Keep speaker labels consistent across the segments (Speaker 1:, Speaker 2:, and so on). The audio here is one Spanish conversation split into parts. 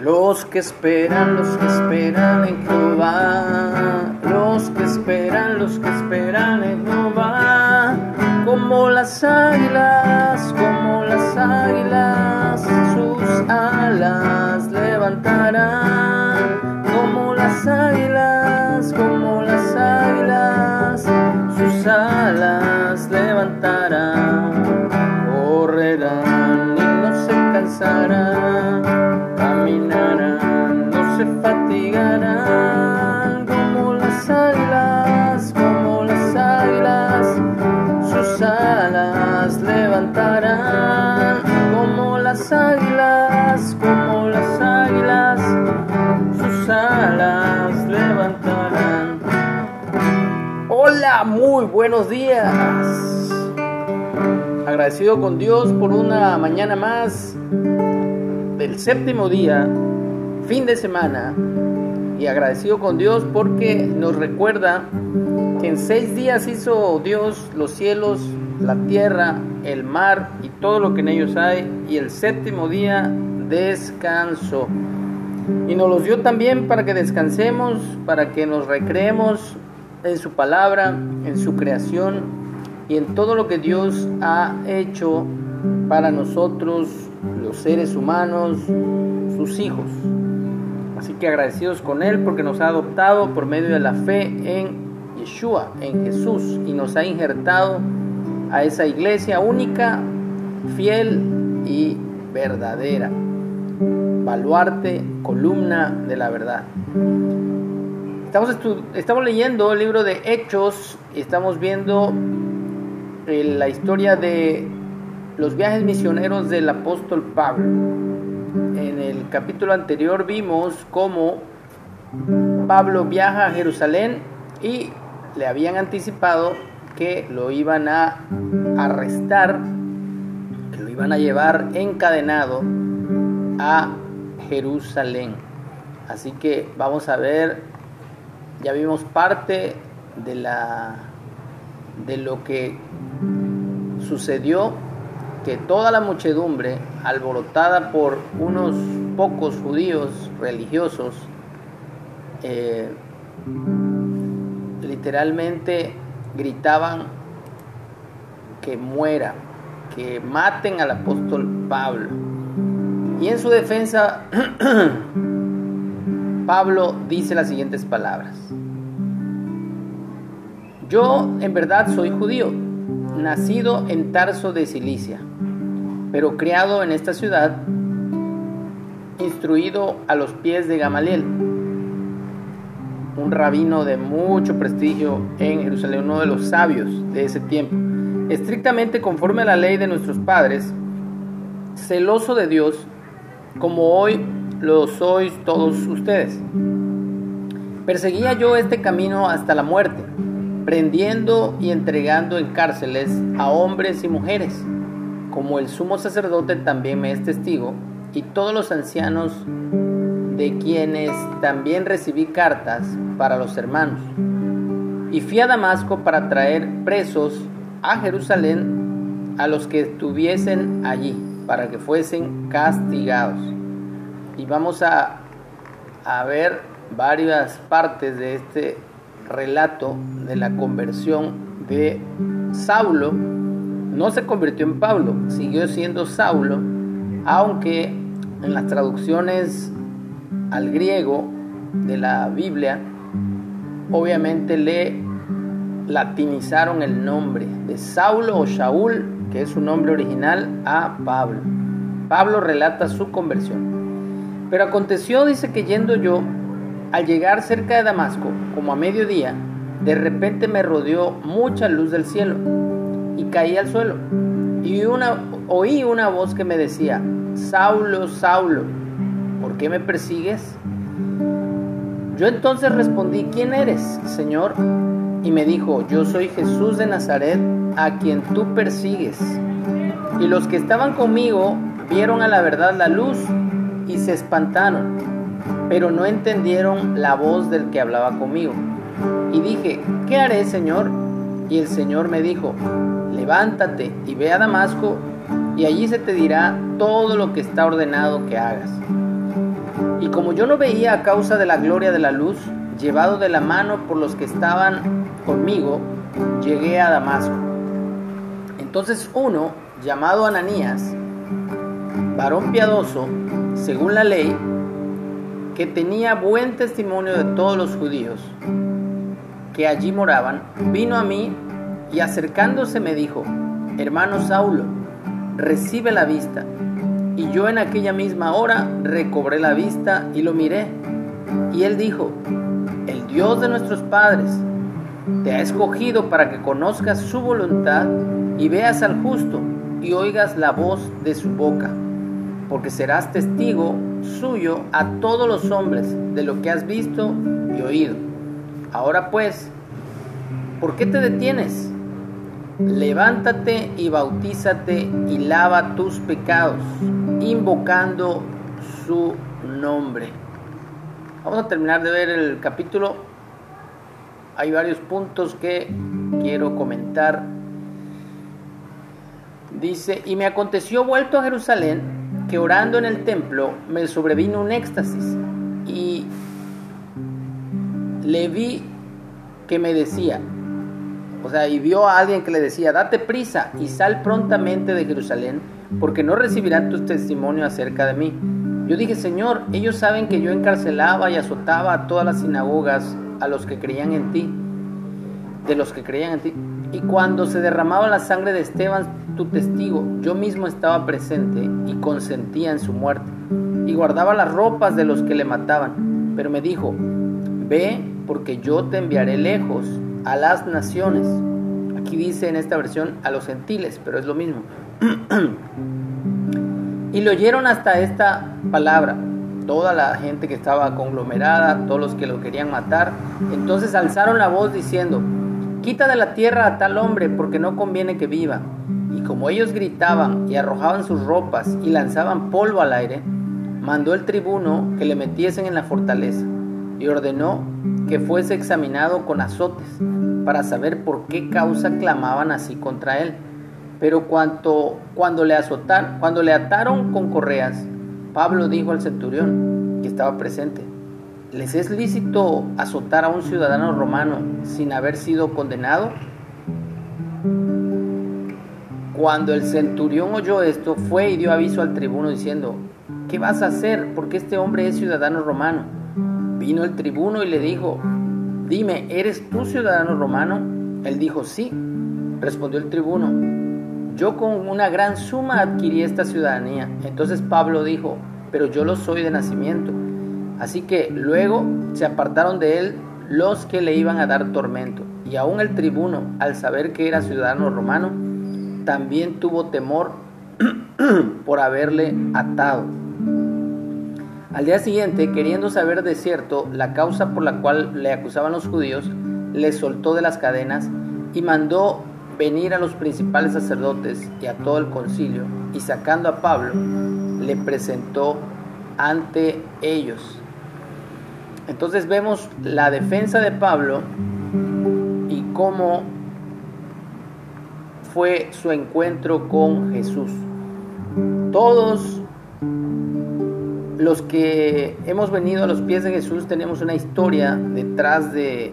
Speaker 1: Los que esperan, los que esperan en Jehová, los que esperan, los que esperan en Jehová, como las águilas, como las águilas, sus alas levantarán, como las águilas, como las águilas, sus alas levantarán, Muy buenos días. Agradecido con Dios por una mañana más del séptimo día, fin de semana, y agradecido con Dios porque nos recuerda que en seis días hizo Dios los cielos, la tierra, el mar y todo lo que en ellos hay, y el séptimo día descansó. Y nos los dio también para que descansemos, para que nos recreemos en su palabra, en su creación y en todo lo que Dios ha hecho para nosotros, los seres humanos, sus hijos. Así que agradecidos con Él porque nos ha adoptado por medio de la fe en Yeshua, en Jesús, y nos ha injertado a esa iglesia única, fiel y verdadera. Baluarte, columna de la verdad. Estamos, estamos leyendo el libro de Hechos y estamos viendo eh, la historia de los viajes misioneros del apóstol Pablo. En el capítulo anterior vimos cómo Pablo viaja a Jerusalén y le habían anticipado que lo iban a arrestar, que lo iban a llevar encadenado a Jerusalén. Así que vamos a ver, ya vimos parte de la de lo que sucedió que toda la muchedumbre, alborotada por unos pocos judíos religiosos, eh, literalmente gritaban que muera, que maten al apóstol Pablo. Y en su defensa, Pablo dice las siguientes palabras. Yo en verdad soy judío, nacido en Tarso de Cilicia pero criado en esta ciudad, instruido a los pies de Gamaliel, un rabino de mucho prestigio en Jerusalén, uno de los sabios de ese tiempo, estrictamente conforme a la ley de nuestros padres, celoso de Dios, como hoy lo sois todos ustedes. Perseguía yo este camino hasta la muerte, prendiendo y entregando en cárceles a hombres y mujeres como el sumo sacerdote también me es testigo, y todos los ancianos de quienes también recibí cartas para los hermanos. Y fui a Damasco para traer presos a Jerusalén a los que estuviesen allí, para que fuesen castigados. Y vamos a, a ver varias partes de este relato de la conversión de Saulo no se convirtió en Pablo, siguió siendo Saulo, aunque en las traducciones al griego de la Biblia, obviamente le latinizaron el nombre de Saulo o Shaul, que es su nombre original, a Pablo. Pablo relata su conversión. Pero aconteció, dice que yendo yo, al llegar cerca de Damasco, como a mediodía, de repente me rodeó mucha luz del cielo y caí al suelo. Y oí una voz que me decía, Saulo, Saulo, ¿por qué me persigues? Yo entonces respondí, ¿quién eres, Señor? Y me dijo, yo soy Jesús de Nazaret, a quien tú persigues. Y los que estaban conmigo vieron a la verdad la luz y se espantaron, pero no entendieron la voz del que hablaba conmigo. Y dije, ¿qué haré, Señor? Y el Señor me dijo, levántate y ve a Damasco, y allí se te dirá todo lo que está ordenado que hagas. Y como yo no veía a causa de la gloria de la luz, llevado de la mano por los que estaban conmigo, llegué a Damasco. Entonces uno, llamado Ananías, varón piadoso, según la ley, que tenía buen testimonio de todos los judíos que allí moraban, vino a mí y acercándose me dijo, hermano Saulo, recibe la vista. Y yo en aquella misma hora recobré la vista y lo miré. Y él dijo, el Dios de nuestros padres te ha escogido para que conozcas su voluntad y veas al justo y oigas la voz de su boca, porque serás testigo suyo a todos los hombres de lo que has visto y oído. Ahora pues, ¿por qué te detienes? Levántate y bautízate y lava tus pecados, invocando su nombre. Vamos a terminar de ver el capítulo. Hay varios puntos que quiero comentar. Dice, y me aconteció vuelto a Jerusalén que orando en el templo me sobrevino un éxtasis y le vi que me decía, o sea, y vio a alguien que le decía, date prisa y sal prontamente de Jerusalén, porque no recibirán tu testimonio acerca de mí. Yo dije, Señor, ellos saben que yo encarcelaba y azotaba a todas las sinagogas a los que creían en ti, de los que creían en ti. Y cuando se derramaba la sangre de Esteban, tu testigo, yo mismo estaba presente y consentía en su muerte. Y guardaba las ropas de los que le mataban. Pero me dijo, ve porque yo te enviaré lejos a las naciones. Aquí dice en esta versión a los gentiles, pero es lo mismo. y lo oyeron hasta esta palabra. Toda la gente que estaba conglomerada, todos los que lo querían matar. Entonces alzaron la voz diciendo, quita de la tierra a tal hombre porque no conviene que viva. Y como ellos gritaban y arrojaban sus ropas y lanzaban polvo al aire, mandó el tribuno que le metiesen en la fortaleza y ordenó que fuese examinado con azotes para saber por qué causa clamaban así contra él. Pero cuando, le azotaron, cuando le ataron con correas, Pablo dijo al centurión que estaba presente, ¿les es lícito azotar a un ciudadano romano sin haber sido condenado? Cuando el centurión oyó esto, fue y dio aviso al tribuno diciendo, ¿qué vas a hacer? Porque este hombre es ciudadano romano. Vino el tribuno y le dijo, dime, ¿eres tú ciudadano romano? Él dijo, sí. Respondió el tribuno, yo con una gran suma adquirí esta ciudadanía. Entonces Pablo dijo, pero yo lo soy de nacimiento. Así que luego se apartaron de él los que le iban a dar tormento. Y aún el tribuno, al saber que era ciudadano romano, también tuvo temor por haberle atado. Al día siguiente, queriendo saber de cierto la causa por la cual le acusaban los judíos, le soltó de las cadenas y mandó venir a los principales sacerdotes y a todo el concilio, y sacando a Pablo, le presentó ante ellos. Entonces vemos la defensa de Pablo y cómo fue su encuentro con Jesús. Todos los que hemos venido a los pies de Jesús tenemos una historia detrás de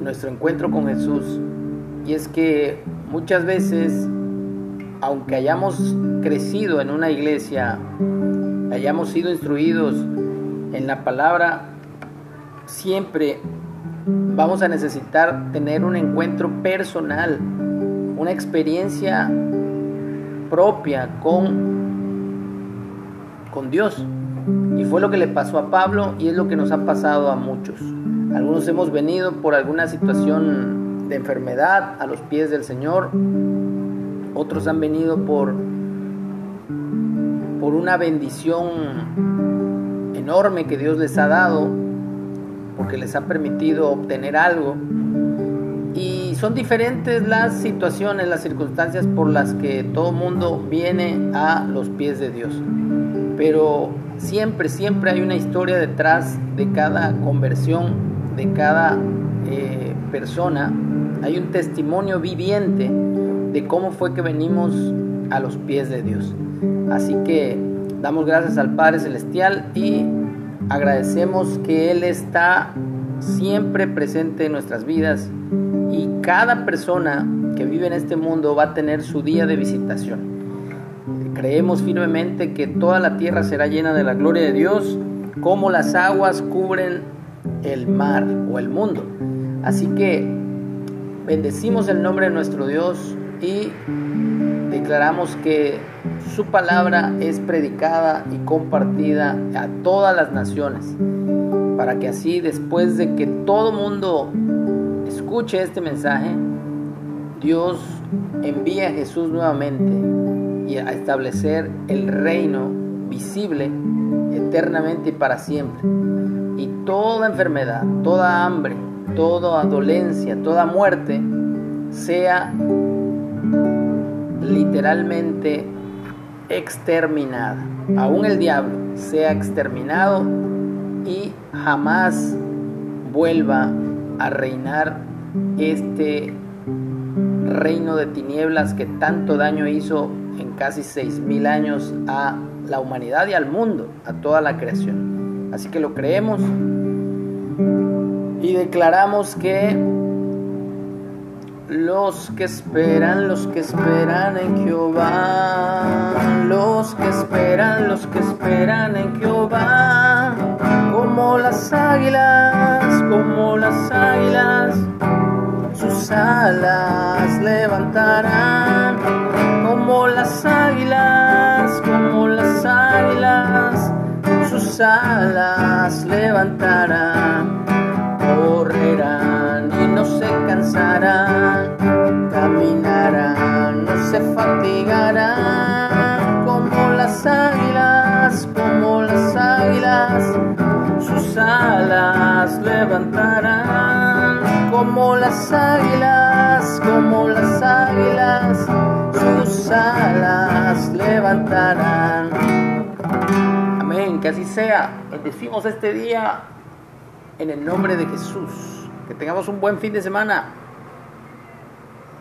Speaker 1: nuestro encuentro con Jesús. Y es que muchas veces, aunque hayamos crecido en una iglesia, hayamos sido instruidos en la palabra, siempre vamos a necesitar tener un encuentro personal, una experiencia propia con con Dios. Y fue lo que le pasó a Pablo y es lo que nos ha pasado a muchos. Algunos hemos venido por alguna situación de enfermedad a los pies del Señor. Otros han venido por, por una bendición enorme que Dios les ha dado, porque les ha permitido obtener algo. Y son diferentes las situaciones, las circunstancias por las que todo mundo viene a los pies de Dios pero siempre, siempre hay una historia detrás de cada conversión, de cada eh, persona. Hay un testimonio viviente de cómo fue que venimos a los pies de Dios. Así que Damos gracias al Padre Celestial y agradecemos que Él está siempre presente en nuestras vidas y cada persona que vive en este mundo va a tener su día de visitación. Creemos firmemente que toda la tierra será llena de la gloria de Dios, como las aguas cubren el mar o el mundo. Así que bendecimos el nombre de nuestro Dios y declaramos que su palabra es predicada y compartida a todas las naciones, para que así después de que todo mundo escuche este mensaje, Dios envíe a Jesús nuevamente y a establecer el reino visible eternamente y para siempre. Y toda enfermedad, toda hambre, toda dolencia, toda muerte sea literalmente exterminada. Aún el diablo sea exterminado y jamás vuelva a reinar este reino de tinieblas que tanto daño hizo en casi seis mil años a la humanidad y al mundo, a toda la creación. Así que lo creemos y declaramos que los que esperan, los que esperan en Jehová, los que esperan, los que esperan en Jehová, como las águilas, como las águilas, sus alas levantarán, como las águilas, como las águilas, sus alas levantarán, correrán y no se cansarán, se fatigarán, como las águilas, como las águilas, sus alas levantarán, como las águilas, como las águilas, sus alas levantarán. Amén, que así sea. Bendecimos este día en el nombre de Jesús. Que tengamos un buen fin de semana.